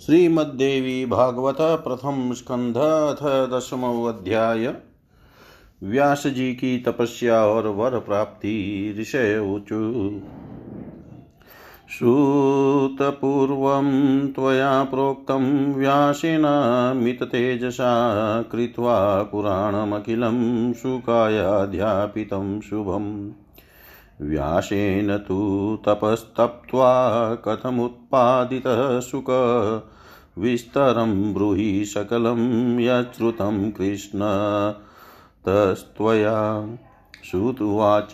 श्रीमद्देवी भागवत प्रथम स्कंध अथ दशम अध्याय। व्यास जी की तपस्या और वर प्राप्ति ऋषय ऊचु। श्रुतपूर्वं त्वया प्रोक्तं व्यासेन मिततेजसा कृत्वा पुराणमखिलं शुकायाध्यापितं शुभम्। व्यासेन तु तपस्तप्त्वा कथमुत्पादितः सुख। विस्तरं ब्रूहि सकलं यच्छ्रुतं कृष्ण। तस्त्वया श्रुतुवाच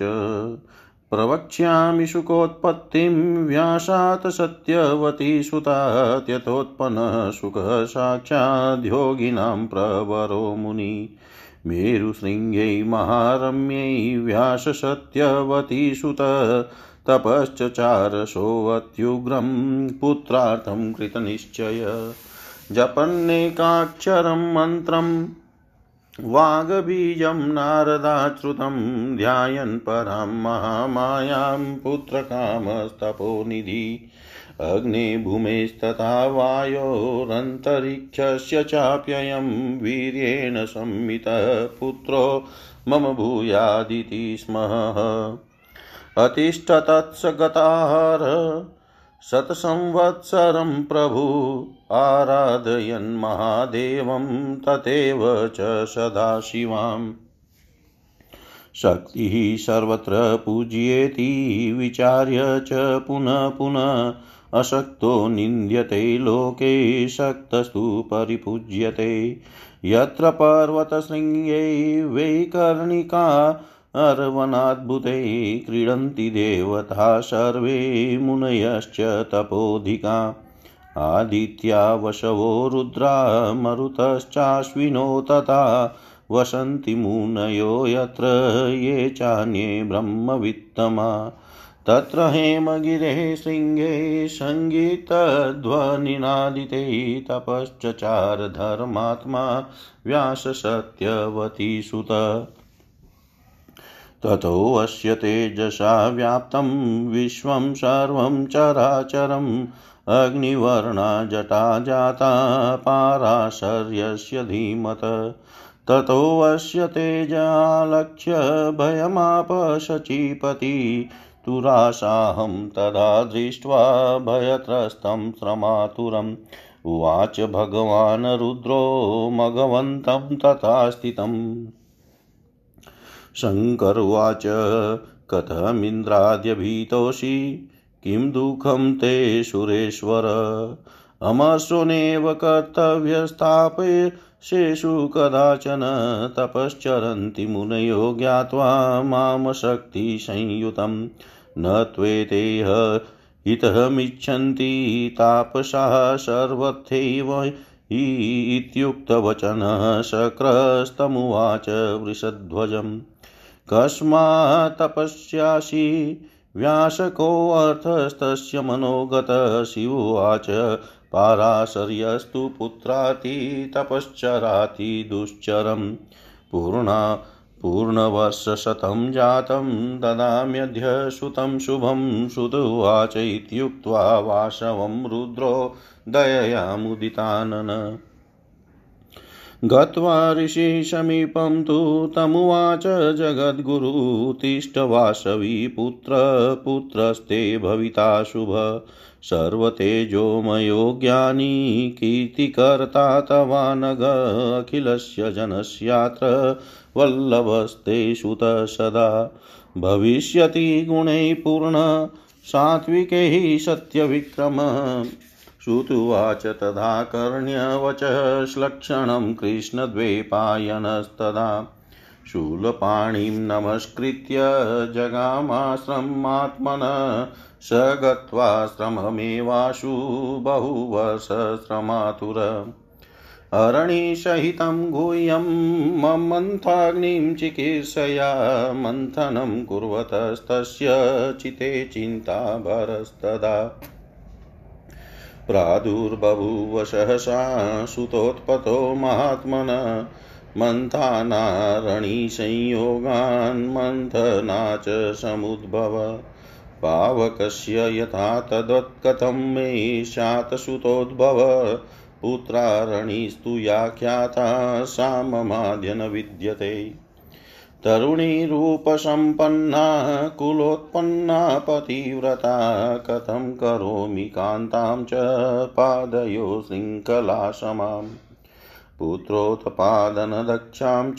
प्रवक्ष्यामि शुकोत्पत्तिं व्यासात् सत्यवती सुतात् यथोत्पन्नः सुखः साक्षाद्योगिनां प्रवरो मुनि। मेरुशृङ्गै महारम्यै व्याससत्यवती सुत तपश्चचारसोऽत्युग्रं पुत्रार्थं कृतनिश्चय। जपन्नेकाक्षरं मन्त्रं, वागबीजं नारदाश्रुतं, ध्यायन् परां महामायां पुत्रकामस्तपोनिधि। अग्ने भूमेस्तथा वायोरन्तरिक्षस्य चाप्ययं वीर्येण संमितः पुत्रो मम भूयादिति स्मः। अतिष्ठतत्स गताहार शतसंवत्सरं प्रभु आराधयन्महादेवं तथैव च सदाशिवाम् शक्तिः सर्वत्र पूज्येति विचार्य च पुनः पुनः अशक्तो निन्द्यते, लोके शक्तस्तु परिपूज्यते यत्र पर्वतशृङ्गे वैकर्णिका अर्वणाद्भुते क्रीडन्ति देवता, सर्वे मुनयश्च तपोधिका। आदित्या वशवो रुद्रा मरुतश्चाश्विनो तथा वसन्ति मुनयो, यत्र ये चान्ये ब्रह्मवित्तमा। तत्र हेमगिरे शृङ्गे सङ्गीतध्वनिनादिते तपश्चचार धर्मात्मा व्याससत्यवती सुत ततोऽस्य तेजसा व्याप्तं विश्वं सर्वं चराचरम्। अग्निवर्णा जटा जाता पाराशर्यस्य धीमत। ततोऽस्य तेजालक्ष्य भयमापशचीपति। तुराशाहं तदा दृष्ट्वा भयत्रस्तं श्रमातुरम्। उवाच भगवान् रुद्रो मघवन्तं तथा स्थितम्। शङ्कर उवाच कथमिन्द्राद्यभीतोषि किं दुःखं ते सुरेश्वर? अमर्षुनेव कर्तव्यस्थापय शेषु कदाचन तपश्चरन्ति मुनयो ज्ञात्वा माँ शक्तिसंयुतं न त्वेतेह हितमिच्छन्ति तापसाः सर्वथैव इत्युक्तवचनः शक्रस्तमुवाच वृषध्वजम्। कस्मात्तपस्यासि व्यासकोऽर्थस्तस्य मनोगतः शिवोवाच पाराशर्यस्तु पुत्राति तपश्चराति दुश्चरम्। पूर्णा, पूर्णवर्षशतं जातं ददाम्यद्य सुतं शुभं श्रुतुवाच इत्युक्त्वा वाशवं रुद्रो दययामुदितानन। गत्वा ऋषिसमीपं तु तमुवाच जगद्गुरुतिष्ठवासवी पुत्र, पुत्रस्ते भविता शुभ। सर्वतेजोमयो ज्ञानी कीर्तिकर्ता तवानग अखिलस्य जनस्यात्र वल्लभस्ते सुत सदा भविष्यति गुणैः पूर्ण, सात्विकैः सत्यविक्रम। श्रुतुवाच तथा कर्ण्यवचः श्लक्षणं कृष्णद्वैपायनस्तदा। शूलपाणिं नमस्कृत्य जगामाश्रमात्मनः स गत्वाश्रममेवाशु बहुवर्षश्रमातुर अरणिसहितं गुह्यं मन्थाग्निं चिकीर्षया मन्थनं कुर्वतस्तस्य चिते चिन्ता भरस्तदा प्रादुर्बभूव सहसा सुतोत्पतो महात्मन मन्थानारणीसंयोगान् मन्थना च समुद्भव। पावकस्य यथा तद्वत्कथं मे शातसुतोद्भव। पुत्रारणीस्तु याख्याता सा ममाद्य विद्यते। तरुणीरूपसम्पन्ना, कुलोत्पन्ना, पतिव्रता, कथं करोमि कान्तां च पादयो शृङ्खलाशमाम् पुत्रोत्पादनदक्षां च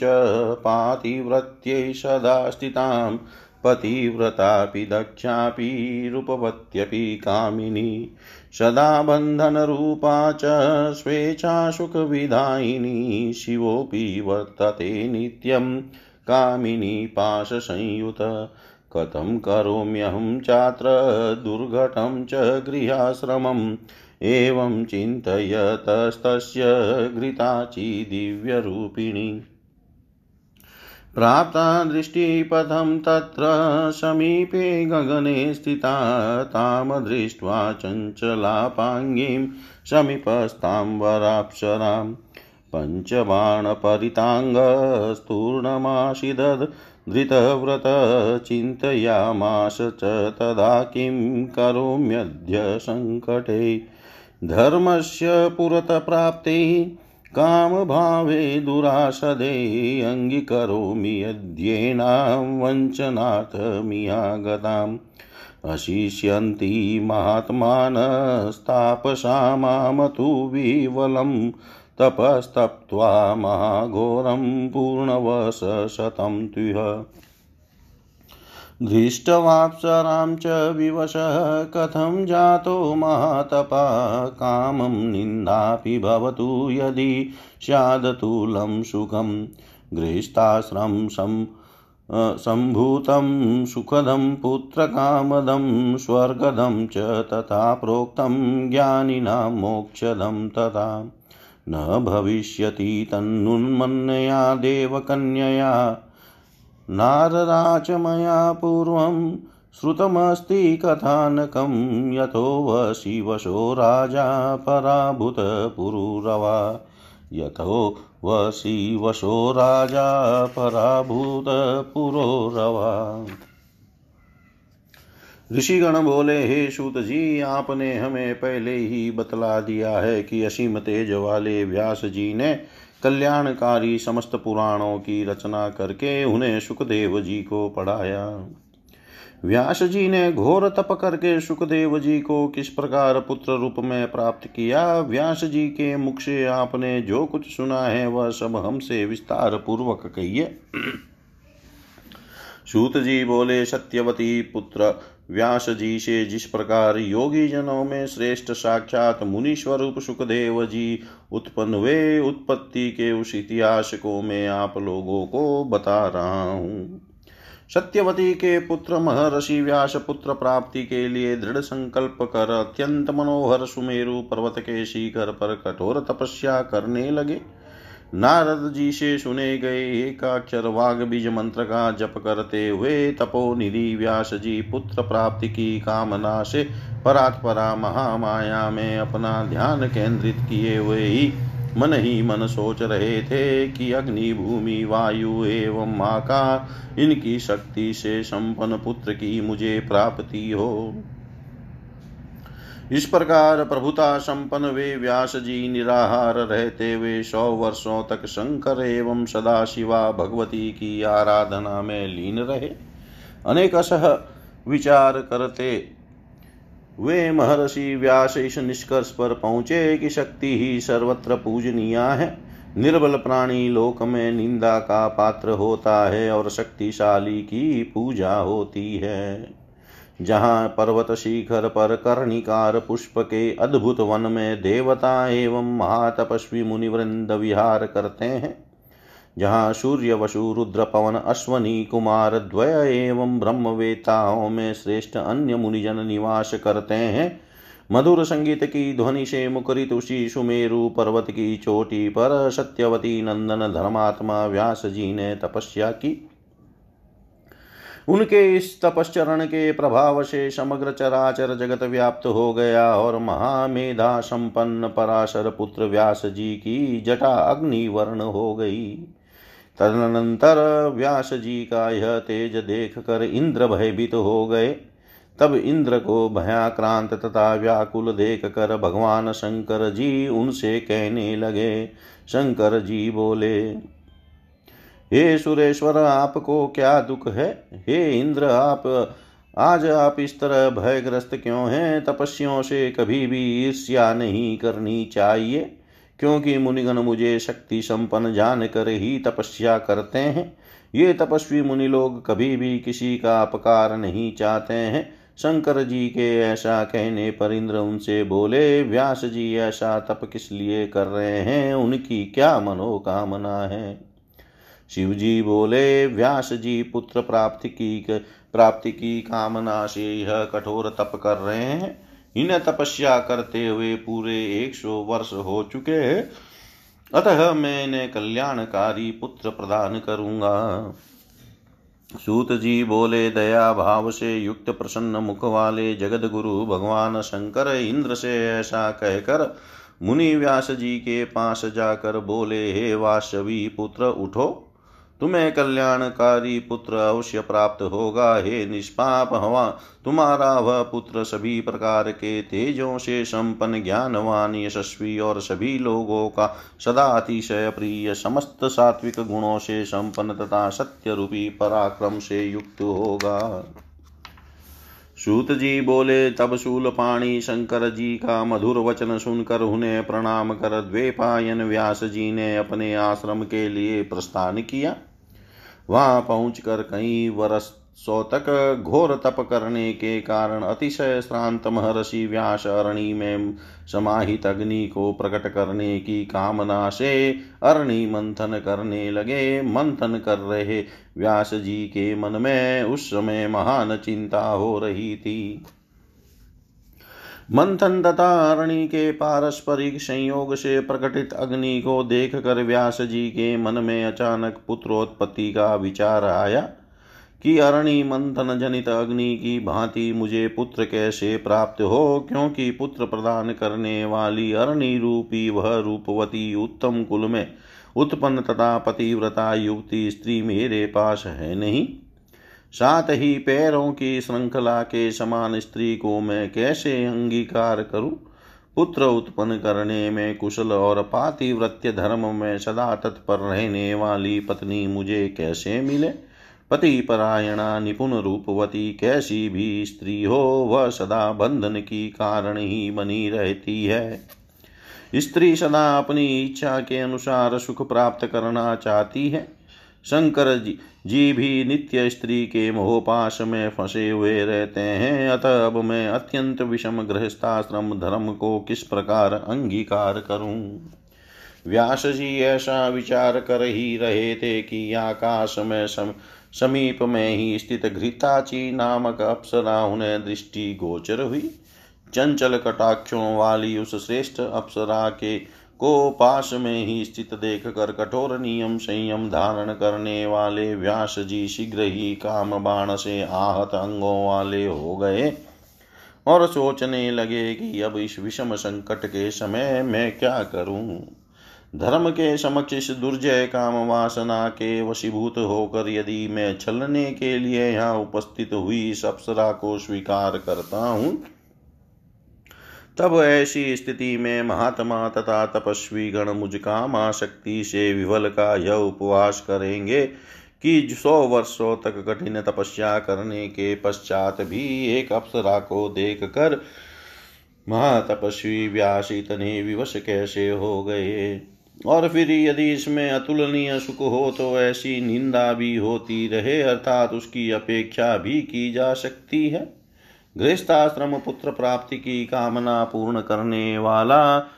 पातिव्रत्यै सदा स्थितां पतिव्रतापि दक्षापि रूपवत्यपि कामिनी सदा बन्धनरूपा च स्वेच्छासुखविदायिनी शिवोऽपि वर्तते नित्यं कामिनी पाशसंयुत। कथं करोम्यहं चात्र दुर्घटं च गृहाश्रमम् एवं चिन्तयतस्तस्य घृताची दिव्यरूपिणी। प्राप्ता दृष्टिपथं तत्र समीपे गगने स्थिता, तां दृष्ट्वा चञ्चलापाङ्गीं समीपस्तां वराप्सराम् पञ्चबाणपरिताङ्गस्तूर्णमाशिदद् धृतव्रत चिन्तयामास च तदा किं करोम्यद्य सङ्कटे धर्मस्य पुरतप्राप्ते कामभावे दुरासदे अङ्गीकरोमि यद्येनां वञ्चनाथमियागताम् अशिष्यन्ति महात्मानस्तापसामामतु विवलम् तपस्तप्त्वा महाघोरं पूर्णवशतं तुह दृष्टवाप्सरां च विवशः, कथं जातो महातपा, कामं निन्दापि भवतु यदि स्यादतुलं सुखं गृहीष्टाश्रं सम् सम्भूतं सुखदं, पुत्रकामदं स्वर्गदं च तथा प्रोक्तं ज्ञानिनां मोक्षदं तथा। न भविष्यति तन्नुन्मन्यया देवकन्यया नारराच मया पूर्वं श्रुतमस्ति कथानकं यतो वशि राजा पराभूतपुरुरवा। यतो वशि वशो राजा पराभूतपुरोरवा। ऋषिगण बोले, हे सूत जी आपने हमें पहले ही बतला दिया है कि असीम तेज वाले व्यास जी ने कल्याणकारी समस्त पुराणों की रचना करके उन्हें सुखदेव जी को पढ़ाया। व्यास जी ने घोर तप करके सुखदेव जी को किस प्रकार पुत्र रूप में प्राप्त किया? व्यास जी के मुख से आपने जो कुछ सुना है, वह सब हमसे विस्तार पूर्वक कहिए। सूत जी बोले, सत्यवती पुत्र व्यास जी से जिस प्रकार योगी जनों में श्रेष्ठ साक्षात मुनि स्वरूप सुखदेव जी उत्पन्न हुए, उत्पत्ति के उस इतिहास को मैं आप लोगों को बता रहा हूँ। सत्यवती के पुत्र महर्षि व्यास पुत्र प्राप्ति के लिए दृढ़ संकल्प कर अत्यंत मनोहर सुमेरु पर्वत के शिखर पर कठोर तपस्या करने लगे। नारद जी से सुने गए एकाक्षर वाग बीज मंत्र का जप करते हुए तपोनिधि व्यास जी पुत्र प्राप्ति की कामना से परात्परा महामाया में अपना ध्यान केंद्रित किए हुए ही मन ही मन सोच रहे थे कि अग्नि भूमि, वायु एवं आकार, इनकी शक्ति से संपन्न पुत्र की मुझे प्राप्ति हो। इस प्रकार प्रभुता संपन्न वे व्यास जी निराहार रहते हुए सौ वर्षों तक शंकर एवं सदा शिवा भगवती की आराधना में लीन रहे। अनेक असह विचार करते वे महर्षि व्यास इस निष्कर्ष पर पहुँचे कि शक्ति ही सर्वत्र पूजनीय है। निर्बल प्राणी लोक में निंदा का पात्र होता है और शक्तिशाली की पूजा होती है। जहाँ पर्वत शिखर पर कर्णिकार पुष्प के अद्भुत वन में देवता एवं महातपस्वी मुनिवृंद विहार करते हैं। जहाँ सूर्य वसु रुद्र पवन अश्वनी, कुमार, द्वय एवं ब्रह्मवेताओं में श्रेष्ठ अन्य मुनिजन निवास करते हैं। मधुर संगीत की ध्वनि से मुकरित उसी सुमेरु पर्वत की चोटी पर सत्यवती नंदन धर्मात्मा व्यास जी ने तपस्या की। उनके इस तपश्चरण के प्रभाव से समग्र चराचर जगत व्याप्त हो गया और महामेधा संपन्न पराशर पुत्र व्यास जी की जटा अग्निवर्ण हो गई। तदनंतर व्यास जी का यह तेज देख कर इंद्र भयभीत हो गए। तब इंद्र को भयाक्रांत तथा व्याकुल देख कर भगवान शंकर जी उनसे कहने लगे। शंकर जी बोले हे सुरेश्वर, आपको क्या दुख है? हे इंद्र, आप आज आप इस तरह भयग्रस्त क्यों हैं? तपस्याओं से कभी भी ईर्ष्या नहीं करनी चाहिए, क्योंकि मुनिगण मुझे शक्ति संपन्न जान कर ही तपस्या करते हैं। ये तपस्वी मुनि लोग कभी भी किसी का अपकार नहीं चाहते हैं। शंकर जी के ऐसा कहने पर इंद्र उनसे बोले, व्यास जी, ऐसा तप किस लिए कर रहे हैं? उनकी क्या मनोकामना है? शिव जी बोले व्यास जी पुत्र प्राप्ति की प्राप्ति की कामना से यह कठोर तप कर रहे हैं। इन्हें तपस्या करते हुए पूरे एक सौ वर्ष हो चुके हैं। अतः मैं इन्हें कल्याणकारी पुत्र प्रदान करूँगा। सूत जी बोले, दया भाव से युक्त प्रसन्न मुख वाले जगत गुरु भगवान शंकर इंद्र से ऐसा कहकर मुनि व्यास जी के पास जाकर बोले, हे वाशवी पुत्र, उठो। तुम्हें कल्याणकारी पुत्र अवश्य प्राप्त होगा। हे निष्पाप हवा, तुम्हारा वह पुत्र सभी प्रकार के तेजों से संपन्न, ज्ञानवान, यशस्वी और सभी लोगों का सदा अतिशय प्रिय, समस्त सात्विक गुणों से संपन्न तथा सत्य रूपी पराक्रम से युक्त होगा। सूत जी बोले, तब शूल पाणी शंकर जी का मधुर वचन सुनकर उन्हें प्रणाम कर द्वेपायन व्यास जी ने अपने आश्रम के लिए प्रस्थान किया। वहाँ पहुंचकर कई वर्ष सौ तक घोर तप करने के कारण अतिशय श्रांत महर्षि व्यास अरणि में समाहित अग्नि को प्रकट करने की कामना से अरणि मंथन करने लगे, मंथन कर रहे। व्यास जी के मन में उस समय महान चिंता हो रही थी। मंथन तथा अरणि के पारस्परिक संयोग से प्रकटित अग्नि को देखकर व्यास जी के मन में अचानक पुत्रोत्पत्ति का विचार आया। कि अरणि मंथन जनित अग्नि की भांति मुझे पुत्र कैसे प्राप्त हो? क्योंकि पुत्र प्रदान करने वाली अरणि रूपी वह रूपवती उत्तम कुल में उत्पन्न तथा पतिव्रता युक्ति स्त्री मेरे पास है नहीं। साथ ही पैरों की श्रृंखला के समान स्त्री को मैं कैसे अंगीकार करूँ? पुत्र उत्पन्न करने में कुशल और पातिव्रत्य धर्म में सदा तत्पर रहने वाली पत्नी मुझे कैसे मिले? पति परायणा निपुण रूपवती कैसी भी स्त्री हो वह सदा बंधन की कारण ही बनी रहती है। स्त्री सदा अपनी इच्छा के अनुसार सुख प्राप्त करना चाहती है। शंकर जी जी भी नित्य स्त्री के मोहपाश में फंसे हुए रहते हैं। अतः अब मैं अत्यंत विषम गृहस्थाश्रम धर्म को किस प्रकार अंगीकार करूँ? व्यास जी ऐसा विचार कर ही रहे थे कि आकाश में सम, समीप में ही स्थित घृताची नामक अप्सरा उन्हें दृष्टि गोचर हुई। चंचल कटाक्षों वाली उस श्रेष्ठ अप्सरा के को पास में ही स्थित देख कर कठोर नियम संयम धारण करने वाले व्यास जी शीघ्र ही काम बाण से आहत अंगों वाले हो गए और सोचने लगे कि अब इस विषम संकट के समय मैं क्या करूँ। धर्म के समक्ष इस दुर्जय काम वासना के वशीभूत होकर यदि मैं छलने के लिए यहाँ उपस्थित हुई इस अप्सरा को स्वीकार करता हूँ, तब ऐसी स्थिति में महात्मा तथा तपस्वी गण मुझ काम शक्ति से विवल का यह उपवास करेंगे कि सौ वर्षों तक कठिन तपस्या करने के पश्चात भी एक अप्सरा को देख कर महातपस्वी व्यास इतने विवश कैसे हो गए। और फिर यदि इसमें अतुलनीय सुख हो तो ऐसी निंदा भी होती रहे, अर्थात उसकी अपेक्षा भी की जा सकती है। गृहस्थाश्रम पुत्र प्राप्ति की कामना पूर्ण करने वाला,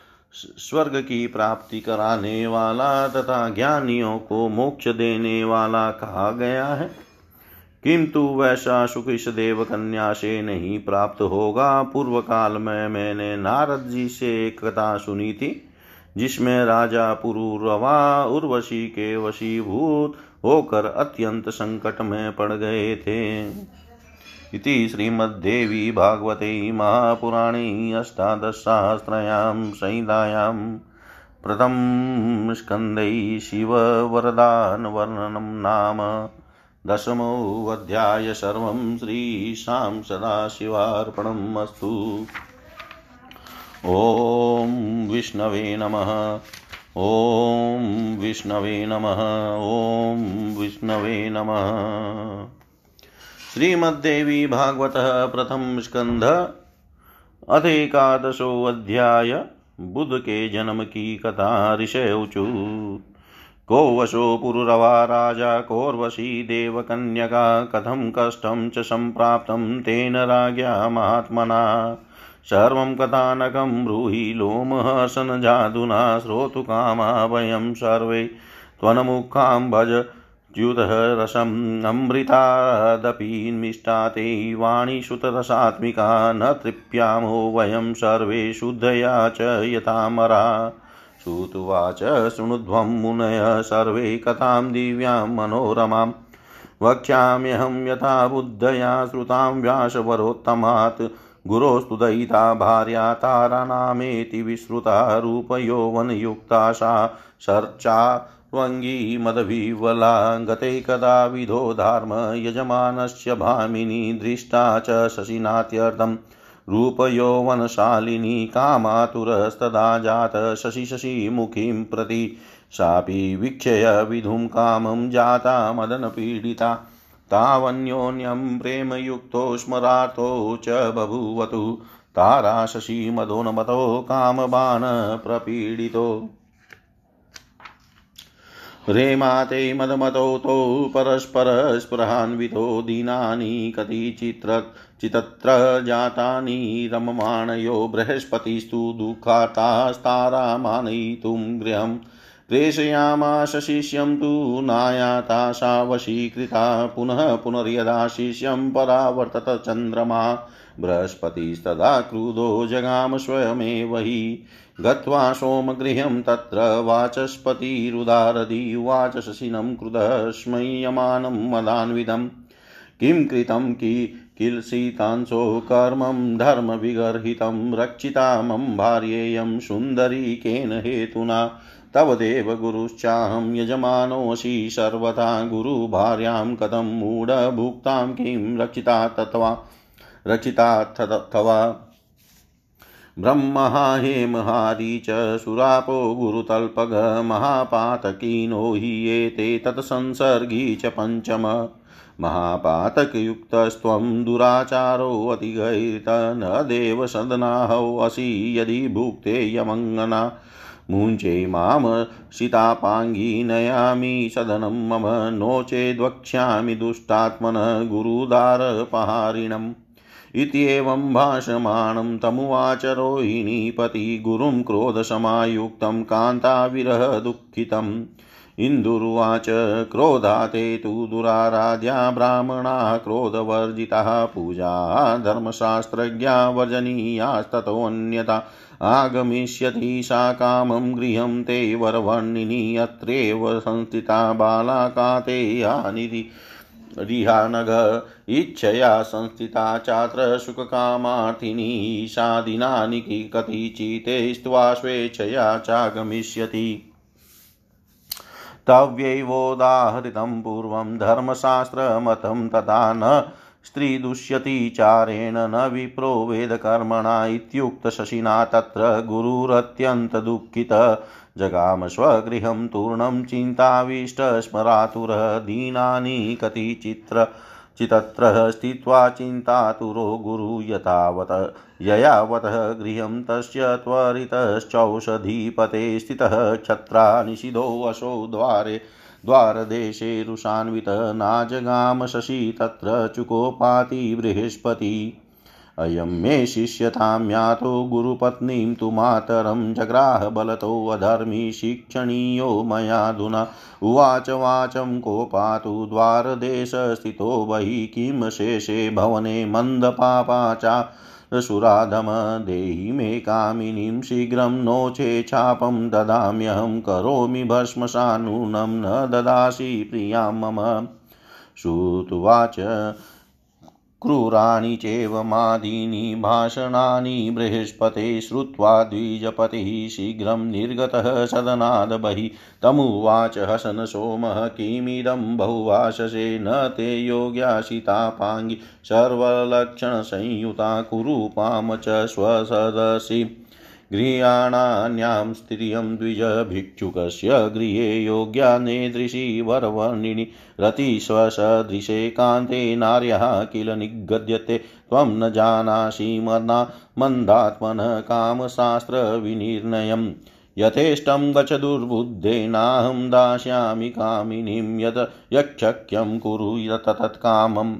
स्वर्ग की प्राप्ति कराने वाला, तथा ज्ञानियों को मोक्ष देने वाला कहा गया है। किंतु वैसा सुख इस देव कन्या से नहीं प्राप्त होगा। पूर्व काल में मैंने नारद जी से एक कथा सुनी थी। जिसमें राजा पुरुरवा उर्वशी के वशीभूत होकर अत्यंत संकट में पड़ गए थे। इति श्रीमद्देवी भागवते महापुराणे अष्टादशसहस्रयां संहितायां प्रथमस्कन्धे शिववरदानवर्णनं नाम दशमोऽध्याय सर्वं श्रीशां सदाशिवार्पणम् अस्तु। ॐ विष्णवे नमः। ॐ विष्णवे नमः। ॐ विष्णवे नमः। श्रीमद्देवी भागवतः प्रथम स्कंध अथेकादशोऽध्याय बुद्ध के जन्म की कथा ऋषयचु को वशो पुरुरवा राजा, कोर्वशी देवकन्यका, कथं कष्टं च सम्प्राप्तं तेन राज्ञा महात्मना। सर्वं कथानकं ब्रूहि लोमहसनजादुना श्रोतुकामा वयं सर्वे त्वन्मुखां भज च्युतः रसम् अमृतादपि ते वाणीसुतरसात्मिका न तृप्यामो वयं सर्वे शुद्धया च यथामरा श्रुत्वाच शृणुध्वं मुनय सर्वे कथां दिव्यां मनोरमां। वक्ष्याम्यहं यथा बुद्धया श्रुतां व्यासवरोत्तमात् गुरोस्तु दयिता भार्या तारानामेति विश्रुता रूपयौवनयुक्ता सा शर्चा त्वङ्गी मदविवला गते कदा विधो धार्म भामिनी दृष्टा च शशिनात्यर्थम् रूपयौवनशालिनी कामातुरस्तदा जात शशि शशिमुखीं प्रति। सापि वीक्षय विधुं कामं जाता मदनपीडिता। तावन्योन्यं प्रेमयुक्तो स्मरार्थो च बभूवतु। तारा शशिमदोन्मतो कामबाण प्रपीडितो। रेमाते मदमतौ तौ परस्परस्पृहान्वितो दीनानि कतिचित्र चितत्र जातानि रममाणयो बृहस्पतिस्तु दुःखार्तास्तारामानयितुं गृहम्। प्रेषयामाश शिष्यं तु नायाता सा वशीकृता पुनः पुनर्यदा शिष्यं परावर्तत चन्द्रमा। बृहस्पतिस्तदा क्रुधो जगाम स्वयमेव हि। गत्वा सोमगृहं तत्र वाचस्पतिरुदारधि शशिनं क्रुधः स्मयमानं मदान्विदम् किं कृतं कि किल्सितांसो कर्मं धर्मविगर्हितं रक्षिता मम भार्येयं सुन्दरी केन हेतुना। तव देव गुरुश्चाहं यजमानोऽसि सर्वथा गुरुभार्यां कथं मूढभुक्तां किं रक्षिता तत्वा रक्षिताथवा ब्रह्मः हेमहारी च सुरापो गुरुतल्पग महापातकीनो हि एते तत्संसर्गी च पञ्चम। महापातकयुक्तस्त्वं दुराचारोऽतिगैर्त न देवसदनाहौ असि यदि भुक्ते यमङ्गना। मुञ्चे माँ सीतापाङ्गी नयामि सदनं मम नो चेद्वक्ष्यामि दुष्टात्मनः गुरुदारपहारिणम्। इत्येवं भाषमाणं तमुवाच रोहिणीपति गुरुं क्रोधसमायुक्तं कान्ताविरहदुःखितम् इन्दुर्वाच क्रोधाते तु दुराराध्या ब्राह्मणा क्रोधवर्जिताः पूजा धर्मशास्त्रज्ञा वर्जनीयास्ततोऽन्यता आगमिष्यति सा कामं गृहं ते वरवर्णिनी अत्रैव संस्थिता बाला ते हानिरि रिहानग इच्छया संस्थिता चात्र सुखकामार्थिनी ईशादिनानि कतिचिते स्त्वा स्वेच्छया चागमिष्यति। तव्यैवोदाहृतं पूर्वं धर्मशास्त्रमतं तथा न स्त्रीदुष्यति चारेण न विप्रो वेदकर्मणा इत्युक्तशशिना तत्र गुरुरत्यन्तदुःखित जगाम स्वगृहं तूर्णं चिन्ताविष्टस्मरातुरः दीनानि कतिचित्र चितत्र स्थित्वा चिन्तातुरो गुरु यथावत ययावतः गृहं तस्य त्वरितश्चौषधीपते स्थितः क्षत्रा निषिधोऽशो द्वारे द्वारदेशे रुषान्वितः नाजगाम शशि तत्र चुकोपाति बृहस्पति। अयं मे शिष्यतां यातो गुरुपत्नीं तु मातरं जग्राह बलतोऽधर्मी शिक्षणीयो मयाधुना उवाच वाचं कोपातु द्वारदेशस्थितो बहिः किं शेषे भवने मन्दपापा सुराधम देहि मे कामिनीं शीघ्रं नो चेच्छापं ददाम्यहं करोमि भस्मसानूनं न ददासि प्रियाँ मम। श्रुत्वाच क्रूराणि चेवमादीनि भाषणानि बृहस्पते श्रुत्वा द्विजपतिः शीघ्रं निर्गतः सदनाद् बहिः। तमुवाच हसन सोमः किमिदं बहुवाशसे न ते योग्याशितापाङ्गि। सर्वलक्षणसंयुता कुरूपां च स्वसदसि। गृहाणान्यां स्त्रियं द्विजभिक्षुकस्य गृहे योग्या नेदृशी वरवर्णिनि रतिस्वसदृशे कान्ते नार्यः किल निगद्यते, त्वं न जानासि मना मन्दात्मनः कामशास्त्रविनिर्णयम्। यथेष्टं गच दुर्बुद्धेनाहं दास्यामि कामिनीं यत् यक्षक्यं कुरु यत तत्कामं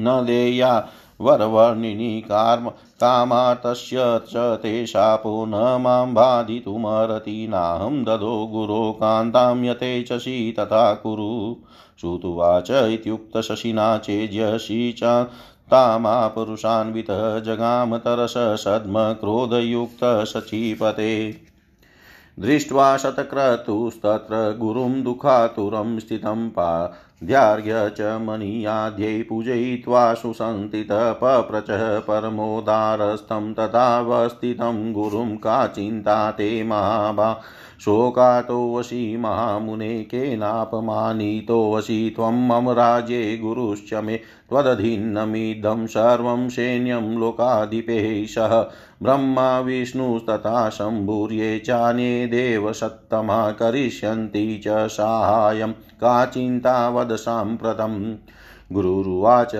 न देया वरवर्णिनी कार्म कामातस्य च ते शापो न माँ बाधितुमर्हति। नाहं ददो गुरो कान्तां यथेचसि तथा कुरु। श्रुतुवाच इत्युक्तशशिना चेज्यसि च तामापुरुषान्वितः जगामतरस सद्म क्रोधयुक्तशचीपते। दृष्ट्वा शतक्रतुस्तत्र गुरुं दुःखातुरं स्थितं पाध्यार्घ्य च मनीयाध्यै पूजयित्वा सुसन्तितः पप्रचः परमोदारस्थं तथावस्थितं गुरुं का चिन्ता ते महाभा शोकातोऽसि महामुने केनापमानितोऽसि त्वं राजे गुरुश्च मे त्वदधीनमिदं सर्वं सैन्यं लोकाधिपैः सह ब्रह्मा विष्णुस्तथा शम्भूर्ये चान्ये देवसत्तमा करिष्यन्ति च साहाय्यं का चिन्ता वद साम्प्रतम् गुरुरुवाच,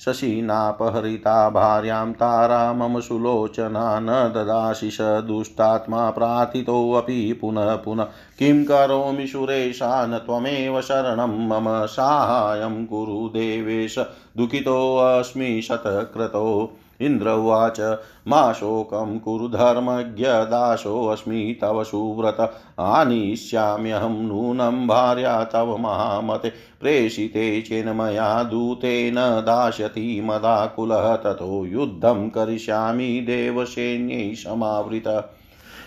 शशिनापहरिता भार्यां तारा मम सुलोचना न ददासि स दुष्टात्मा प्रार्थितोऽपि पुनः पुनः। किं करोमि सुरेशा, न त्वमेव शरणं मम साहाय्यं कुरु देवेश दुःखितोऽस्मि शतक्रतो। इन्द्र उवाच मा शोकं कुरु धर्मज्ञ दासोऽस्मि तव सुव्रत। आनीष्याम्यहं नूनं भार्या तव महामते। प्रेषिते चेन मया दूतेन दास्यति मदाकुलः ततो युद्धं करिष्यामि देवसैन्यै समावृत।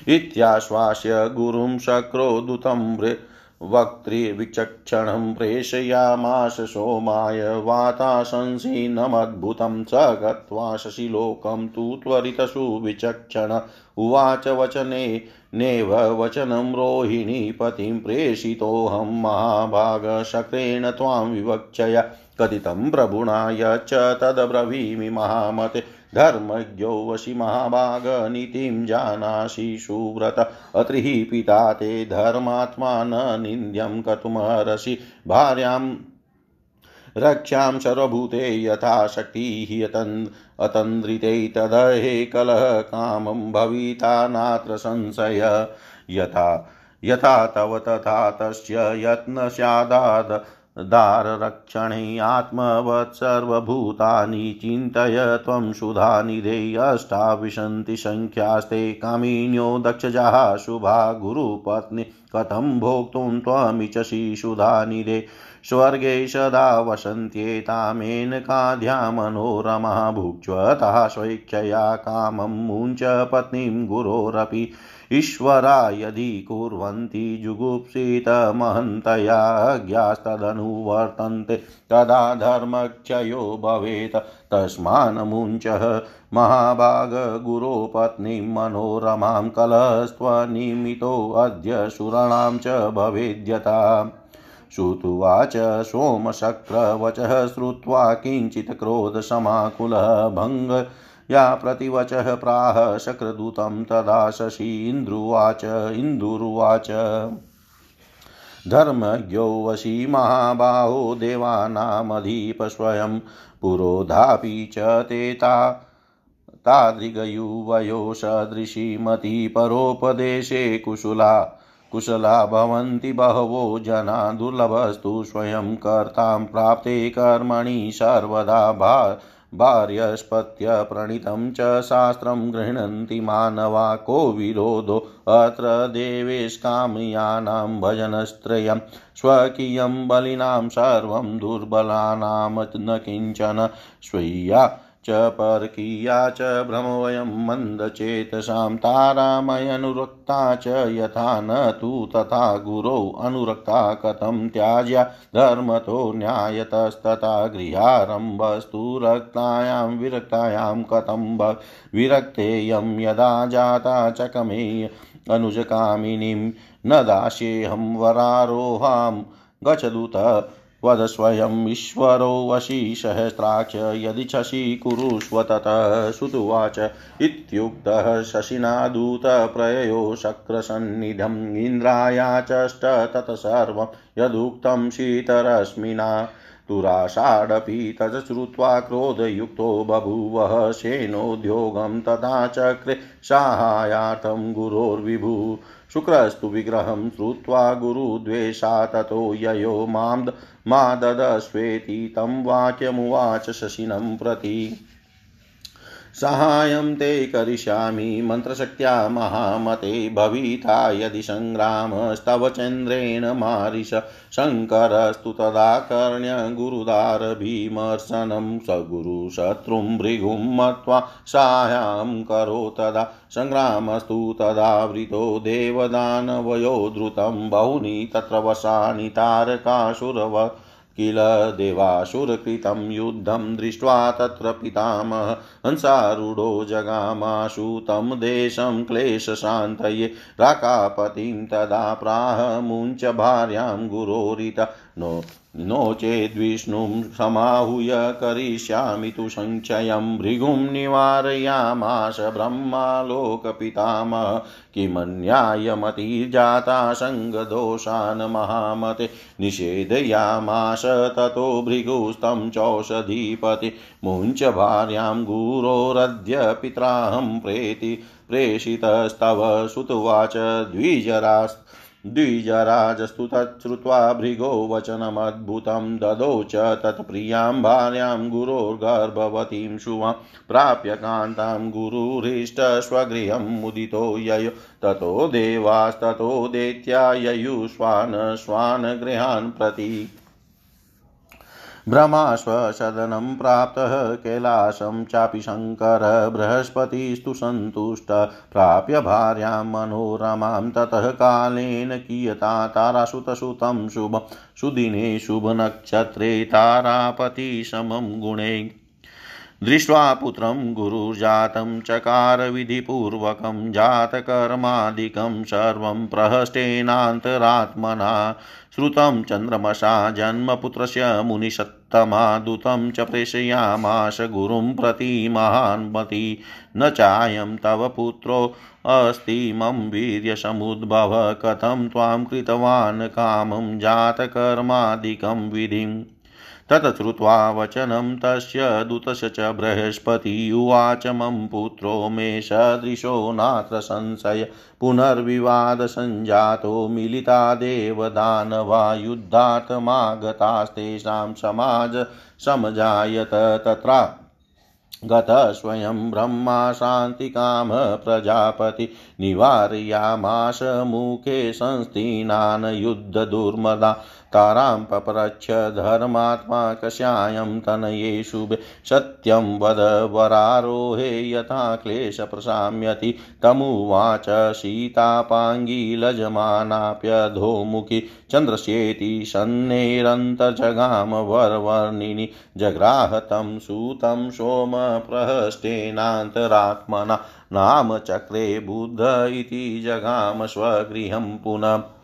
इत्याश्वास्य गुरुं शक्रोदुतं वक्तृविचक्षणं प्रेषयामास सोमाय वाताशंसीनमद्भुतं स गत्वा शशिलोकं तु त्वरितसु विचक्षण उवाच वचने, नेव वचनं रोहिणी पतिं प्रेषितोऽहं महाभागशक्रेण त्वां विवक्षया। कथितं प्रभुणा यच्च तदब्रवीमि महामते। धर्मज्ञो वशि महाभागनीतिं जानासि सुव्रत। अत्रिः पिता ते धर्मात्मा न निन्द्यं कर्तुमर्हसि। भार्यां रक्षां सर्वभूते यथा शक्तिः अतन् अतन्द्रिते तदहे कलह कामं भविता नात्र संशय। यथा यथा तव तथा तस्य यत्न स्यादाद। दाररक्षणे आत्मवत् सर्वभूतानि चिन्तय त्वं सुधानिधे अष्टाविशन्ति सङ्ख्यास्ते कामिन्यो दक्षजाः शुभा गुरुपत्नि कथं भोक्तुं त्वमिचसि सुधानिधे स्वर्गे सदा वसन्त्येतामेनकाध्या मनोरमा भुक्ष्वतः स्वैक्षया कामं मुञ्च पत्नीं गुरोरपि ईश्वरा यदि कुर्वन्ति जुगुप्सितमहन्तया ज्ञास्तदनुवर्तन्ते। तदा धर्मक्षयो भवेत्। तस्मान्मुञ्चः महाभागगुरो पत्नीं मनोरमां कलस्त्वनिमितोऽद्य सुराणां च भवेद्यता। श्रुत्वाच सोमशक्रवचः श्रुत्वा किञ्चित् क्रोधसमाकुलः या प्रतिवचः प्राह शक्रदूतं तदा शशि इन्द्रुवाच। धर्मज्ञो वशी महाबाहो देवानामधीप स्वयं पुरोधापि च ते ता तादृगयुवयो सदृशी मती परोपदेशे कुशला कुशला भवन्ति बहवो जना दुर्लभस्तु स्वयं कर्तां प्राप्ते कर्मणि सर्वदा भा भार्यस्पत्य प्रणीतं च शास्त्रं गृह्णन्ति मानवा को विरोधो अत्र देवेशकामयानां भजनस्त्रयं स्वकीयं बलिनां सर्वं दुर्बलानां न किंचन स्वीया च परकीया च भ्रमवयं मन्दचेतसां तारामयनुरक्ता च यथा न तु तथा गुरौ अनुरक्ता कथं त्याज्या धर्मतो न्यायतस्तथा गृहारम्भस्तु रक्तायां विरक्तायां कथं विरक्तेयं यदा जाता चकमे अनुजकामिनीं न दास्येऽहं वरारोहां गच्छदुत वद स्वयम् ईश्वरो वशी सहस्राक्ष यदि शशि कुरुष्व ततः सुतुवाच इत्युक्तः शशिना दूतप्रययो शक्रसन्निधम् इन्द्रायाचष्ट तत् सर्वं यदुक्तं शीतरश्मिना तुराषाडपि तत् श्रुत्वा क्रोधयुक्तो बभूवः सेनोद्योगं तथा चक्रे साहाय्यार्थं गुरोर्विभु शुक्रस्तु विग्रहं श्रुत्वा गुरुद्वेषा ततो ययो माँ मा ददस्वेति तं वाक्यमुवाच शशिनं प्रति। साहाय्यं ते करिष्यामि मन्त्रशक्त्या महामते भविता यदि सङ्ग्रामस्तव चन्द्रेण मारिष शङ्करस्तु तदाकर्ण्य गुरुदारभीमर्शनं स गुरुशत्रुं भृगुं मत्वा साहाय्यं करो तदा सङ्ग्रामस्तु तदावृतो देवदानवयो द्रुतं बहुनि तत्र वसानि तारकासुरव किल देवासुरकृतं युद्धं दृष्ट्वा तत्र पितामह हंसारूढो जगामाशु तं देशं क्लेशशान्तये राकापतिं तदा प्राह मुञ्च भार्यां गुरोरित नो नो चेद्विष्णुं समाहूय करिष्यामि तु सञ्चयं भृगुं निवारयामाश ब्रह्मालोकपितामह। किमन्यायमतिर्जाता सङ्गदोषान् महामते। निषेधयामाश ततो भृगुस्तं चौषधीपति। मुञ्च भार्यां गुरोरद्य पित्राहं प्रेति। प्रेषितस्तव सुतुवाच द्विजरास्त द्विजराजस्तु तच्छ्रुत्वा भृगो वचनमद्भुतं ददौ च तत्प्रियाँ भार्यां गुरोर्गर्भवतीं शुवां प्राप्य कान्तां गुरुहृष्टस्वगृहं मुदितो ययो। ततो देवास्ततो दैत्या ययुष्वान् स्वान् प्रति। भ्रमाश्वसदनं प्राप्तः कैलासं चापि शङ्कर, बृहस्पतिस्तु सन्तुष्ट, प्राप्य भार्यां मनोरमां, ततः कालेन कियता तारासुतसुतं शुभं, सुदिने शुभनक्षत्रे तारापतिशमं गुणे। दृष्ट्वा पुत्रं गुरुजातं चकार विधिपूर्वकं जातकर्मादिकं सर्वं प्रहष्टेनान्तरात्मना श्रुतं चन्द्रमसा जन्मपुत्रस्य मुनिषत्तमा दूतं च प्रेषयामाश गुरुं प्रति महान्मति न चायं तव पुत्रो अस्ति, मम वीर्यसमुद्भव, कथं त्वां कृतवान्, कामं जातकर्मादिकं विधिम् तत् श्रुत्वा वचनं तस्य दूतस्य च बृहस्पति उवाच मम पुत्रो मे सदृशो नात्र संशय पुनर्विवादसञ्जातो मिलिता देवदानवा युद्धार्थमागतास्तेषां समाज समजायत तत्र। गतः स्वयं ब्रह्मा शान्तिकाम प्रजापति निवारयामाश मुखे संस्थीनान् युद्धदुर्मदा तारां पप्रच्छ धर्मात्मा कस्यायं तनये शुभे सत्यं वद वरारोहे यथा क्लेशप्रशाम्यति तमुवाच सीतापाङ्गीलजमानाप्यधोमुखी। चन्द्रस्येति सन्नेरन्तर्जगाम वरवर्णिनि जग्राहतं सूतं सोमप्रहष्टेनान्तरात्मना नाम चक्रे बुद्ध इति जगाम स्वगृहं पुनः।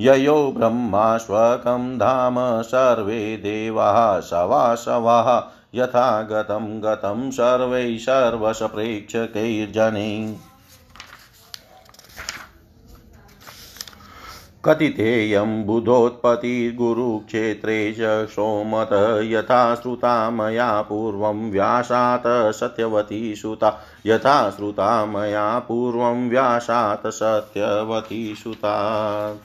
ययो ब्रह्माश्वकं धाम, सर्वे देवाः शवाशवाः यथा गतं गतं सर्वैः सर्वशप्रेक्षकैर्जने। कथितेयं बुधोत्पत्तिर्गुरुक्षेत्रे च सोमत यथा श्रुता मया पूर्वं व्यासात् सत्यवती सुता। यथा श्रुता मया पूर्वं व्यासात् सत्यवती सुता।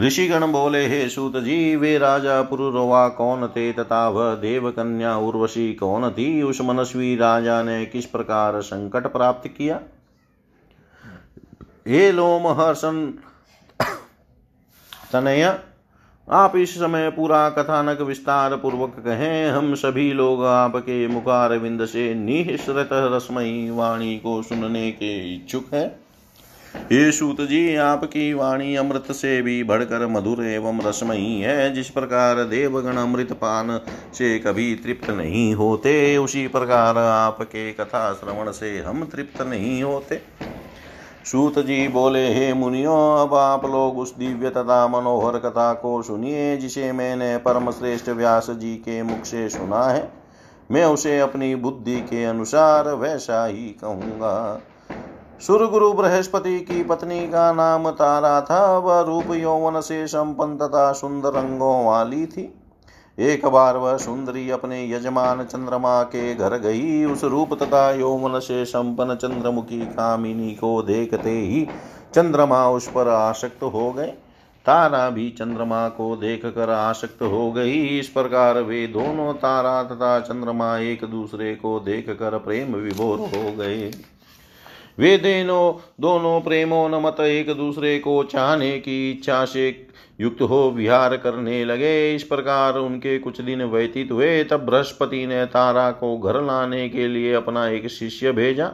ऋषिगण बोले, हे सूत जी, वे राजा पुरुरवा, कौन थे तथा वह देवकन्या उर्वशी, कौन थी उस मनस्वी राजा ने किस प्रकार संकट प्राप्त किया? हे लोम हर्षण तनय, आप इस समय पूरा कथानक विस्तार पूर्वक कहें। हम सभी लोग आपके मुखार विंद से निःसृत रसमयी वाणी को सुनने के इच्छुक है। ये सूत जी, आपकी वाणी अमृत से भी बढ़कर मधुर एवं रसमयी है। जिस प्रकार देवगण अमृत पान से कभी तृप्त नहीं होते, उसी प्रकार आपके कथा श्रवण से हम तृप्त नहीं होते। सूत जी बोले, हे मुनियो, अब आप लोग उस दिव्य तथा मनोहर कथा को सुनिए, जिसे मैंने परम श्रेष्ठ व्यास जी के मुख से सुना है। मैं उसे अपनी बुद्धि के अनुसार वैसा ही कहूँगा। सुर गुरु बृहस्पति की पत्नी का नाम तारा था। वह रूप यौवन से संपन्न तथा सुंदर रंगों वाली थी। एक बार वह सुंदरी अपने यजमान चंद्रमा के घर गई। उस रूप तथा यौवन से संपन्न चंद्रमुखी कामिनी को देखते ही चंद्रमा उस पर आसक्त हो गए। तारा भी चंद्रमा को देख कर आसक्त हो गई। इस प्रकार वे दोनों तारा तथा चंद्रमा एक दूसरे को देख कर प्रेम विभोर हो गए। वे दोनों दोनों प्रेमोन्मत एक दूसरे को चाहने की इच्छा से युक्त हो विहार करने लगे। इस प्रकार उनके कुछ दिन व्यतीत हुए। तब बृहस्पति ने तारा को घर लाने के लिए अपना एक शिष्य भेजा,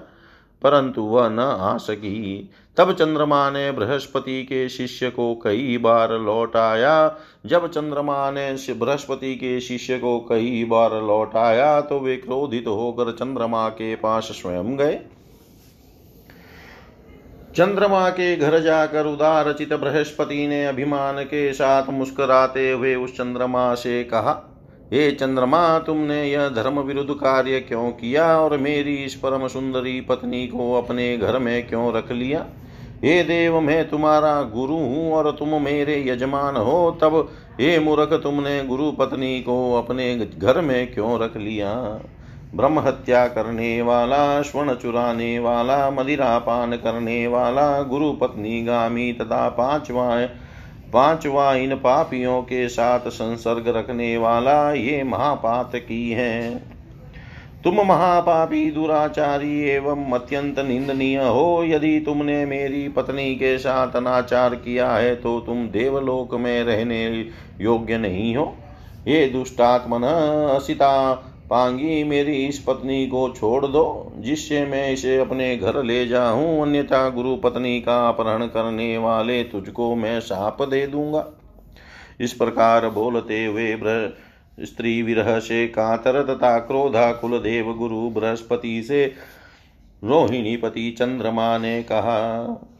परंतु वह न आ सकी। तब चंद्रमा ने बृहस्पति के शिष्य को कई बार लौटाया। जब चंद्रमा ने बृहस्पति के शिष्य को कई बार लौटाया तो वे क्रोधित होकर चंद्रमा के पास स्वयं गए। चंद्रमा के घर जाकर उदार चित बृहस्पति ने अभिमान के साथ मुस्कुराते हुए उस चंद्रमा से कहा, हे चंद्रमा, तुमने यह धर्म विरुद्ध कार्य क्यों किया और मेरी इस परम सुंदरी पत्नी को अपने घर में क्यों रख लिया? हे देव, मैं तुम्हारा गुरु हूँ और तुम मेरे यजमान हो, तब हे मूर्ख, तुमने गुरु पत्नी को अपने घर में क्यों रख लिया? ब्रह्म हत्या करने वाला स्वर्ण चुराने वाला मदिरा पान करने वाला गुरु पत्नी गामी तथा पांचवा पांचवा इन पापियों के साथ संसर्ग रखने वाला ये महापात की है। तुम महापापी, दुराचारी एवं अत्यंत निंदनीय हो। यदि तुमने मेरी पत्नी के साथ अनाचार किया है तो तुम देवलोक में रहने योग्य नहीं हो। ये दुष्टात्मन, असिता पांगी मेरी इस पत्नी को छोड़ दो, जिससे मैं इसे अपने घर ले जाऊँ, अन्यथा गुरु पत्नी का अपहरण करने वाले तुझको मैं साप दे दूँगा। इस प्रकार बोलते हुए स्त्री विरह से कातर तथा क्रोधा कुल देव गुरु बृहस्पति से रोहिणी पति चंद्रमा ने कहा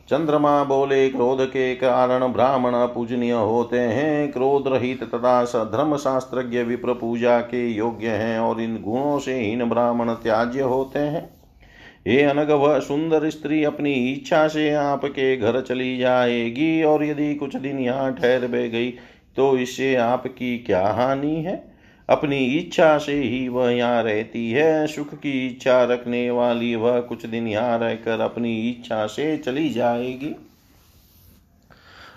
चंद्रमा बोले, क्रोध के कारण ब्राह्मण पूजनीय होते हैं। क्रोध रहित तथा धर्म शास्त्रज्ञ विप्र पूजा के योग्य हैं और इन गुणों से हीन ब्राह्मण त्याज्य होते हैं। ये अनग वह सुंदर स्त्री अपनी इच्छा से आपके घर चली जाएगी और यदि कुछ दिन यहाँ ठहर बह गई तो इससे आपकी क्या हानि है? अपनी इच्छा से ही वह यहाँ रहती है। सुख की इच्छा रखने वाली वह कुछ दिन यहाँ रहकर अपनी इच्छा से चली जाएगी।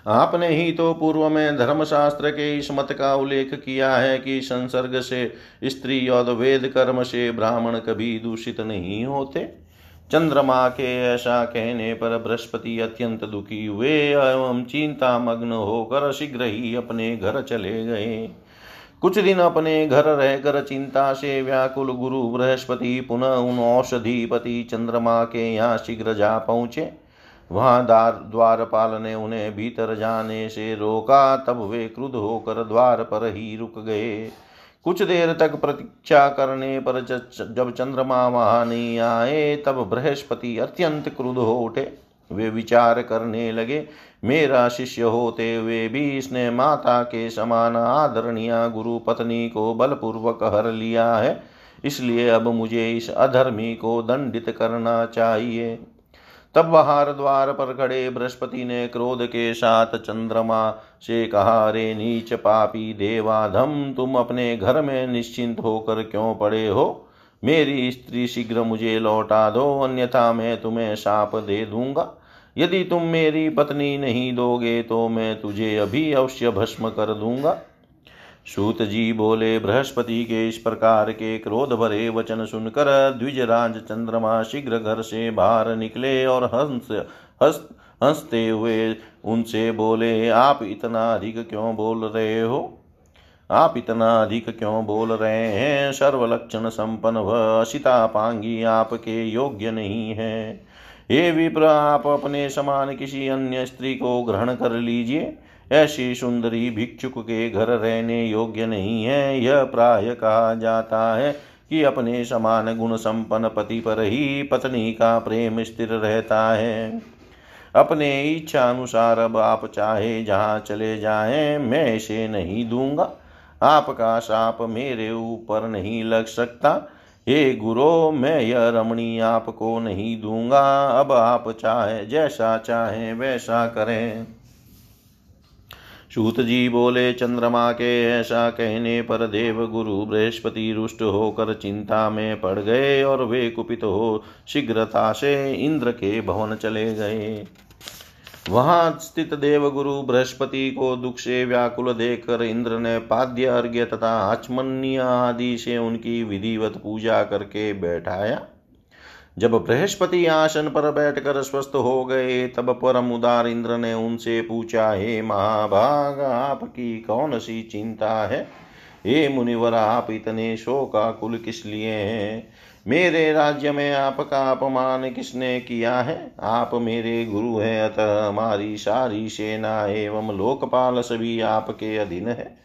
आपने ही तो पूर्व में धर्मशास्त्र के इस मत का उल्लेख किया है कि संसर्ग से स्त्री और वेद कर्म से ब्राह्मण कभी दूषित नहीं होते। चंद्रमा के ऐसा कहने पर बृहस्पति अत्यंत दुखी हुए एवं चिंता मग्न होकर शीघ्र ही अपने घर चले गए। कुछ दिन अपने घर रहकर चिंता से व्याकुल गुरु बृहस्पति पुनः उन औषधिपति चंद्रमा के यहाँ शीघ्र जा पहुँचे। वहाँ द्वार द्वारपाल ने उन्हें भीतर जाने से रोका, तब वे क्रुद्ध होकर द्वार पर ही रुक गए। कुछ देर तक प्रतीक्षा करने पर जब चंद्रमा वहाँ नहीं आए, तब बृहस्पति अत्यंत क्रुद्ध हो उठे। वे विचार करने लगे। मेरा शिष्य होते हुए भी इसने माता के समान आदरणीय गुरु पत्नी को बलपूर्वक हर लिया है। इसलिए अब मुझे इस अधर्मी को दंडित करना चाहिए। तब बाहर द्वार पर खड़े बृहस्पति ने क्रोध के साथ चंद्रमा से कहा रे नीच पापी देवाधम, तुम अपने घर में निश्चिंत होकर क्यों पड़े हो? मेरी स्त्री शीघ्र मुझे लौटा दो, अन्यथा मैं तुम्हें शाप दे दूँगा। यदि तुम मेरी पत्नी नहीं दोगे तो मैं तुझे अभी अवश्य भस्म कर दूँगा। सूत जी बोले, बृहस्पति के इस प्रकार के क्रोध भरे वचन सुनकर द्विजराज चंद्रमा शीघ्र घर से बाहर निकले और हंस हंस, हँसते हुए उनसे बोले, आप इतना अधिक क्यों बोल रहे हो? आप इतना अधिक क्यों बोल रहे हैं? सर्वलक्षण संपन्न व असिता पांगी आपके योग्य नहीं है। ये विप्र, आप अपने समान किसी अन्य स्त्री को ग्रहण कर लीजिए। ऐसी सुंदरी भिक्षुक के घर रहने योग्य नहीं है। यह प्राय कहा जाता है कि अपने समान गुण संपन्न पति पर ही पत्नी का प्रेम स्थिर रहता है। अपने इच्छा अनुसार अब आप चाहे जहाँ चले जाएँ, मैं इसे नहीं दूँगा। आपका साप मेरे ऊपर नहीं लग सकता। हे गुरो, मैं यह रमणी आपको नहीं दूँगा। अब आप चाहे जैसा चाहे वैसा करें। सूत जी बोले, चंद्रमा के ऐसा कहने पर देव गुरु बृहस्पति रुष्ट होकर चिंता में पड़ गए और वे कुपित हो शीघ्रता से इंद्र के भवन चले गए। वहाँ स्थित देवगुरु बृहस्पति को दुख से व्याकुल देखकर इंद्र ने पाद्य अर्घ्य तथा आचमन्य आदि से उनकी विधिवत पूजा करके बैठाया। जब बृहस्पति आसन पर बैठकर स्वस्थ हो गए, तब परम उदार इंद्र ने उनसे पूछा, हे महाभाग, आपकी कौन सी चिंता है? हे मुनिवर, आप इतने शोकाकुल किस लिए हैं? मेरे राज्य में आपका अपमान किसने किया है? आप मेरे गुरु हैं, अतः हमारी सारी सेना एवं लोकपाल सभी आपके अधीन है।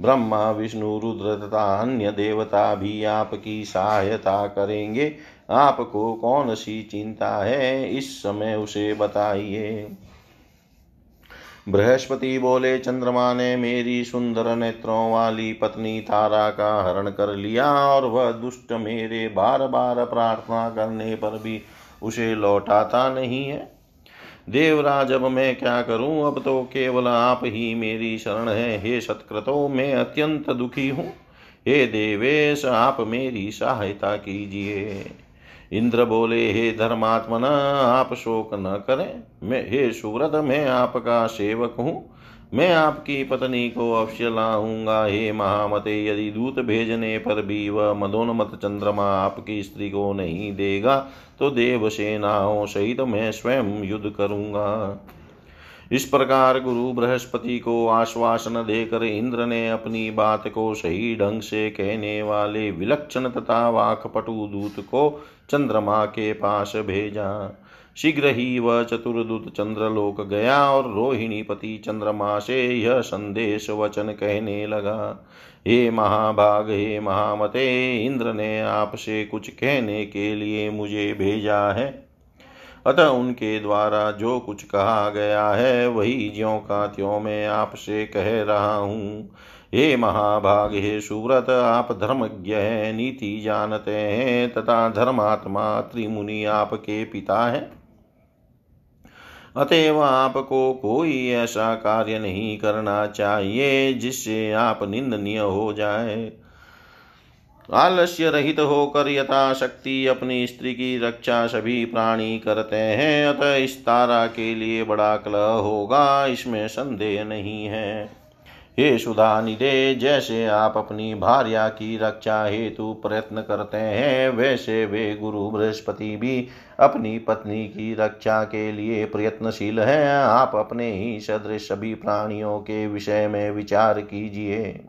ब्रह्मा, विष्णु, रुद्र तथा अन्य देवता भी आपकी सहायता करेंगे। आपको कौन सी चिंता है, इस समय उसे बताइए। बृहस्पति बोले, चंद्रमा ने मेरी सुंदर नेत्रों वाली पत्नी तारा का हरण कर लिया और वह दुष्ट मेरे बार बार प्रार्थना करने पर भी उसे लौटाता नहीं है। देवराज, अब मैं क्या करूँ? अब तो केवल आप ही मेरी शरण है। हे सत्कृतो मैं अत्यंत दुखी हूँ। हे देवेश, आप मेरी सहायता कीजिए। इंद्र बोले, हे धर्मात्मन, आप शोक न करें। मैं, हे सुव्रत, मैं आपका सेवक हूँ। मैं आपकी पत्नी को अवश्य लाऊँगा। हे महामते, यदि दूत भेजने पर भी वह मदोन्मत चंद्रमा आपकी स्त्री को नहीं देगा तो देव सेनाओं सहित मैं स्वयं युद्ध करूँगा। इस प्रकार गुरु बृहस्पति को आश्वासन देकर इंद्र ने अपनी बात को सही ढंग से कहने वाले विलक्षण तथा वाकपटु दूत को चंद्रमा के पास भेजा। शीघ्र ही वह चतुर्दूत चंद्रलोक गया और रोहिणी पति चंद्रमा से यह संदेश वचन कहने लगा। हे महाभाग, हे महामते, इंद्र ने आपसे कुछ कहने के लिए मुझे भेजा है। अतः उनके द्वारा जो कुछ कहा गया है, वही ज्यो का त्यों मैं आपसे कह रहा हूँ। हे महाभाग, हे सुव्रत, आप धर्मज्ञ है, नीति जानते हैं, तथा धर्मात्मा त्रिमुनि आपके पिता है। अतएव आपको कोई ऐसा कार्य नहीं करना चाहिए, जिससे आप निंदनीय हो जाए। आलस्य रहित होकर यथाशक्ति अपनी स्त्री की रक्षा सभी प्राणी करते हैं। अतः इस तारा के लिए बड़ा कलह होगा, इसमें संदेह नहीं है। हे सुधा निधे, जैसे आप अपनी भार्या की रक्षा हेतु प्रयत्न करते हैं, वैसे वे गुरु बृहस्पति भी अपनी पत्नी की रक्षा के लिए प्रयत्नशील हैं। आप अपने ही सदृश सभी प्राणियों के विषय में विचार कीजिए।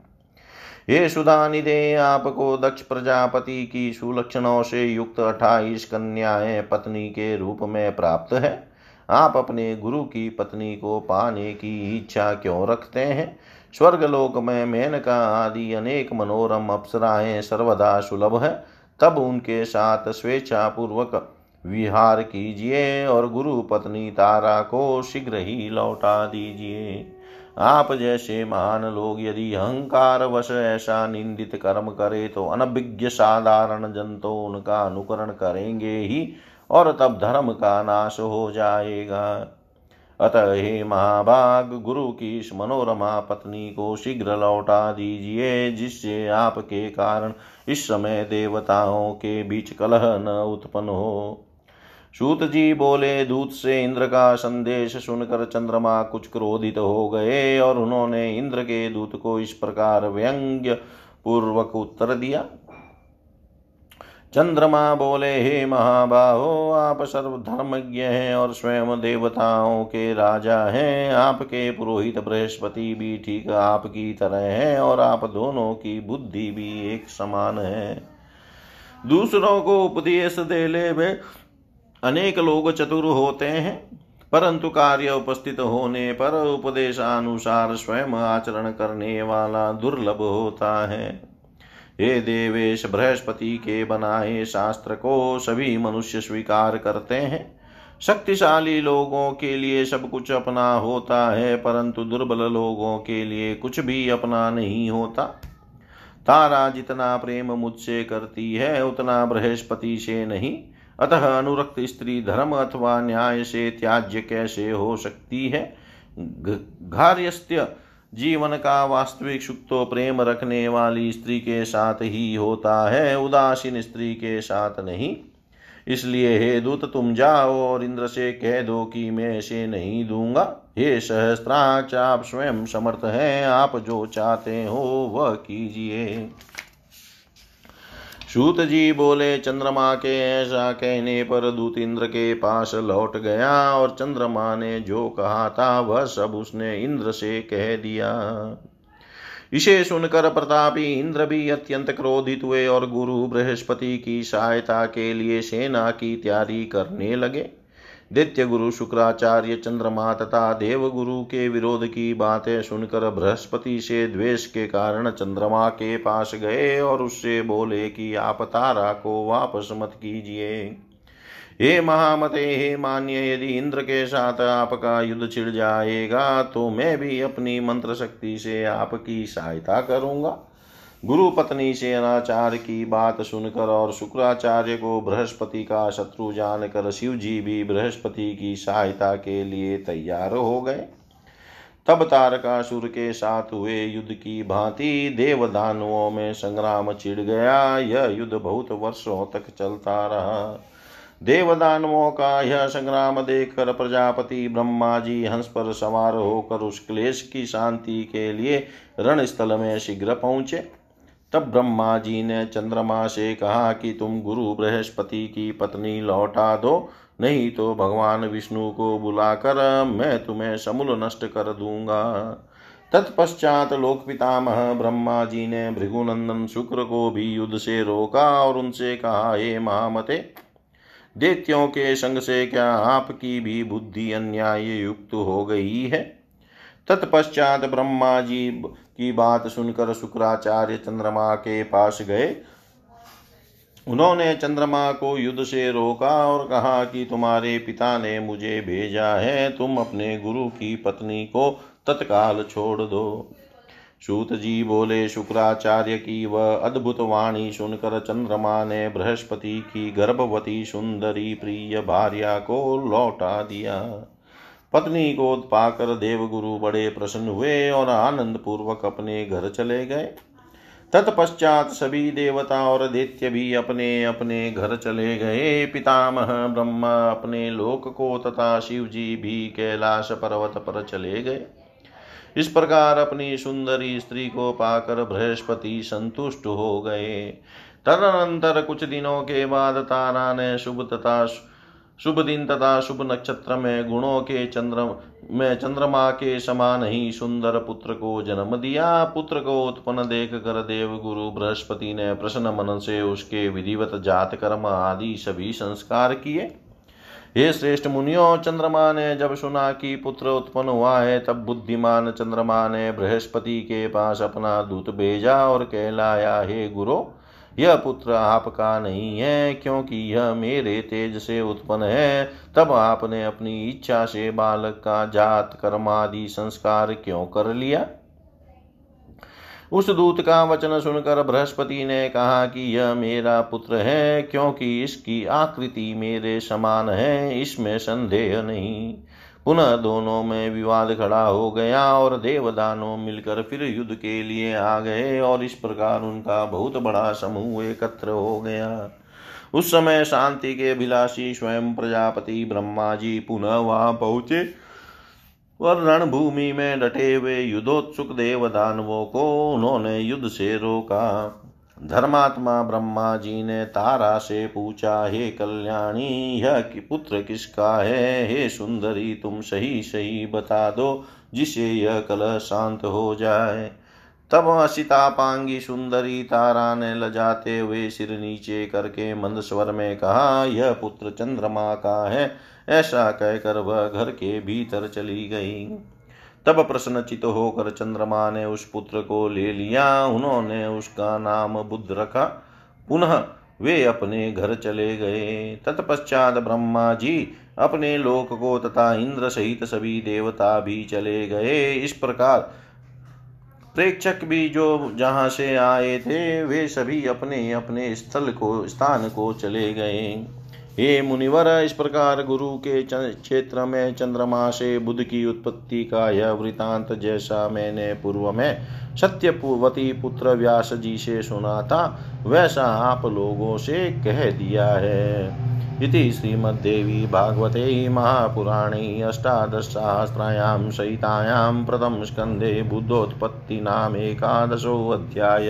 हे सुधानिधे, आपको दक्ष प्रजापति की सुलक्षणों से युक्त अठाईस कन्याएँ पत्नी के रूप में प्राप्त है। आप अपने गुरु की पत्नी को पाने की इच्छा क्यों रखते हैं? स्वर्गलोक में मेनका आदि अनेक मनोरम अप्सराएँ सर्वदा सुलभ है। तब उनके साथ स्वेच्छापूर्वक विहार कीजिए और गुरु पत्नी तारा को शीघ्र ही लौटा दीजिए। आप जैसे महान लोग यदि अहंकार वश ऐसा निंदित कर्म करे तो अनभिज्ञ साधारण जन तो उनका अनुकरण करेंगे ही, और तब धर्म का नाश हो जाएगा। अतः हे महाभाग, गुरु की इस मनोरमा पत्नी को शीघ्र लौटा दीजिए, जिससे आपके कारण इस समय देवताओं के बीच कलह न उत्पन्न हो। सूत जी बोले, दूत से इंद्र का संदेश सुनकर चंद्रमा कुछ क्रोधित हो गए और उन्होंने इंद्र के दूत को इस प्रकार व्यंग्य पूर्वक उत्तर दिया। चंद्रमा बोले, हे महाबाहो, आप सर्वधर्मज्ञ हैं और स्वयं देवताओं के राजा हैं। आपके पुरोहित बृहस्पति भी ठीक आपकी तरह है और आप दोनों की बुद्धि भी एक समान है। दूसरों को उपदेश देने में अनेक लोग चतुर होते हैं, परंतु कार्य उपस्थित होने पर उपदेशानुसार स्वयं आचरण करने वाला दुर्लभ होता है। हे देवेश, बृहस्पति के बनाए शास्त्र को सभी मनुष्य स्वीकार करते हैं। शक्तिशाली लोगों के लिए सब कुछ अपना होता है, परंतु दुर्बल लोगों के लिए कुछ भी अपना नहीं होता। तारा जितना प्रेम मुझसे करती है, उतना बृहस्पति से नहीं। अतः अनुरक्त स्त्री धर्म अथवा न्याय से त्याज्य कैसे हो सकती है? घार्यस्त्य जीवन का वास्तविक सुख तो प्रेम रखने वाली स्त्री के साथ ही होता है, उदासीन स्त्री के साथ नहीं। इसलिए, हे दूत, तुम जाओ और इंद्र से कह दो कि मैं इसे नहीं दूँगा। हे सहस्त्राक्ष आप स्वयं समर्थ हैं, आप जो चाहते हो वह कीजिए। सूत जी बोले, चंद्रमा के ऐसा कहने पर दूत इंद्र के पास लौट गया और चंद्रमा ने जो कहा था, वह सब उसने इंद्र से कह दिया। इसे सुनकर प्रतापी इंद्र भी अत्यंत क्रोधित हुए और गुरु बृहस्पति की सहायता के लिए सेना की तैयारी करने लगे। दैत्य गुरु शुक्राचार्य चंद्रमा तथा देव गुरु के विरोध की बातें सुनकर बृहस्पति से द्वेष के कारण चंद्रमा के पास गए और उससे बोले कि आप तारा को वापस मत कीजिए। हे महामते, हे मान्य, यदि इंद्र के साथ आपका युद्ध छिड़ जाएगा तो मैं भी अपनी मंत्र शक्ति से आपकी सहायता करूँगा। गुरु पत्नी से अनाचार की बात सुनकर और शुक्राचार्य को बृहस्पति का शत्रु जानकर शिव जी भी बृहस्पति की सहायता के लिए तैयार हो गए। तब तारकासुर के साथ हुए युद्ध की भांति देव दानवों में संग्राम चिढ़ गया। यह युद्ध बहुत वर्षों तक चलता रहा। देवदानवों का यह संग्राम देखकर प्रजापति ब्रह्मा जी हंस पर सवार होकर उस क्लेश की शांति के लिए रणस्थल में शीघ्र पहुँचे। तब ब्रह्मा जी ने चंद्रमा से कहा कि तुम गुरु बृहस्पति की पत्नी लौटा दो, नहीं तो भगवान विष्णु को बुलाकर मैं तुम्हें समूल नष्ट कर दूँगा। तत्पश्चात लोक पितामह ब्रह्मा जी ने भृगुनंदन शुक्र को भी युद्ध से रोका और उनसे कहा, हे महामते, देत्यों के संग से क्या आपकी भी बुद्धि अन्याय युक्त हो गई है? तत्पश्चात ब्रह्मा जी की बात सुनकर शुक्राचार्य चंद्रमा के पास गए। उन्होंने चंद्रमा को युद्ध से रोका और कहा कि तुम्हारे पिता ने मुझे भेजा है, तुम अपने गुरु की पत्नी को तत्काल छोड़ दो। सूत जी बोले, शुक्राचार्य की वह अद्भुत वाणी सुनकर चंद्रमा ने बृहस्पति की गर्भवती सुंदरी प्रिय भार्या को लौटा दिया। पत्नी को पाकर देवगुरु बड़े प्रसन्न हुए और आनंद पूर्वक अपने घर चले गए। तत्पश्चात सभी देवता और दैत्य भी अपने अपने घर चले गए। पितामह ब्रह्मा अपने लोक को तथा शिव जी भी कैलाश पर्वत पर चले गए। इस प्रकार अपनी सुंदरी स्त्री को पाकर बृहस्पति संतुष्ट हो गए। तदनंतर कुछ दिनों के बाद तारा ने शुभ तथा शुभ दिन तथा शुभ नक्षत्र में गुणों के चंद्र, में चंद्रमा के समान ही सुंदर पुत्र को जन्म दिया। पुत्र को उत्पन्न देख कर देव गुरु बृहस्पति ने प्रसन्न मन से उसके विधिवत जात कर्म आदि सभी संस्कार किए। हे श्रेष्ठ मुनियों, चंद्रमा ने जब सुना कि पुत्र उत्पन्न हुआ है, तब बुद्धिमान चंद्रमा ने बृहस्पति के पास अपना दूत भेजा और कहलाया, हे गुरु यह पुत्र आपका नहीं है, क्योंकि यह मेरे तेज से उत्पन्न है। तब आपने अपनी इच्छा से बालक का जात कर्मादि संस्कार क्यों कर लिया? उस दूत का वचन सुनकर बृहस्पति ने कहा कि यह मेरा पुत्र है, क्योंकि इसकी आकृति मेरे समान है, इसमें संदेह नहीं। पुनः दोनों में विवाद खड़ा हो गया और देवदानों मिलकर फिर युद्ध के लिए आ गए और इस प्रकार उनका बहुत बड़ा समूह एकत्र हो गया। उस समय शांति के अभिलाषी स्वयं प्रजापति ब्रह्मा जी पुनः वहाँ पहुँचे और रणभूमि में डटे हुए युद्धोत्सुक देवदानवों को उन्होंने युद्ध से रोका। धर्मात्मा ब्रह्मा जी ने तारा से पूछा, हे कल्याणी, यह कि पुत्र किसका है? हे सुंदरी, तुम सही सही बता दो, जिसे यह कल शांत हो जाए। तब असिता पांगी सुंदरी तारा ने लजाते हुए सिर नीचे करके मंद स्वर में कहा, यह पुत्र चंद्रमा का है। ऐसा कहकर वह घर के भीतर चली गई। तब प्रश्नचित होकर चंद्रमा ने उस पुत्र को ले लिया। उन्होंने उसका नाम बुद्ध रखा। पुनः वे अपने घर चले गए। तत्पश्चात ब्रह्मा जी अपने लोक को तथा इंद्र सहित सभी देवता भी चले गए। इस प्रकार प्रेक्षक भी जो जहाँ से आए थे, वे सभी अपने अपने स्थल को, स्थान को चले गए। हे मुनिवर, इस प्रकार गुरु के क्षेत्र में चंद्रमा से बुद्ध की उत्पत्ति का यह वृतांत जैसा मैंने पूर्व में सत्यवती पुत्र व्यास जी से सुना था, वैसा आप लोगों से कह दिया है। इति श्रीमद्देवी भागवते महापुराणे अष्टादशसहस्रायां सहितायां प्रथमस्कन्धे बुद्धोत्पत्तिनामेकादशोऽध्याय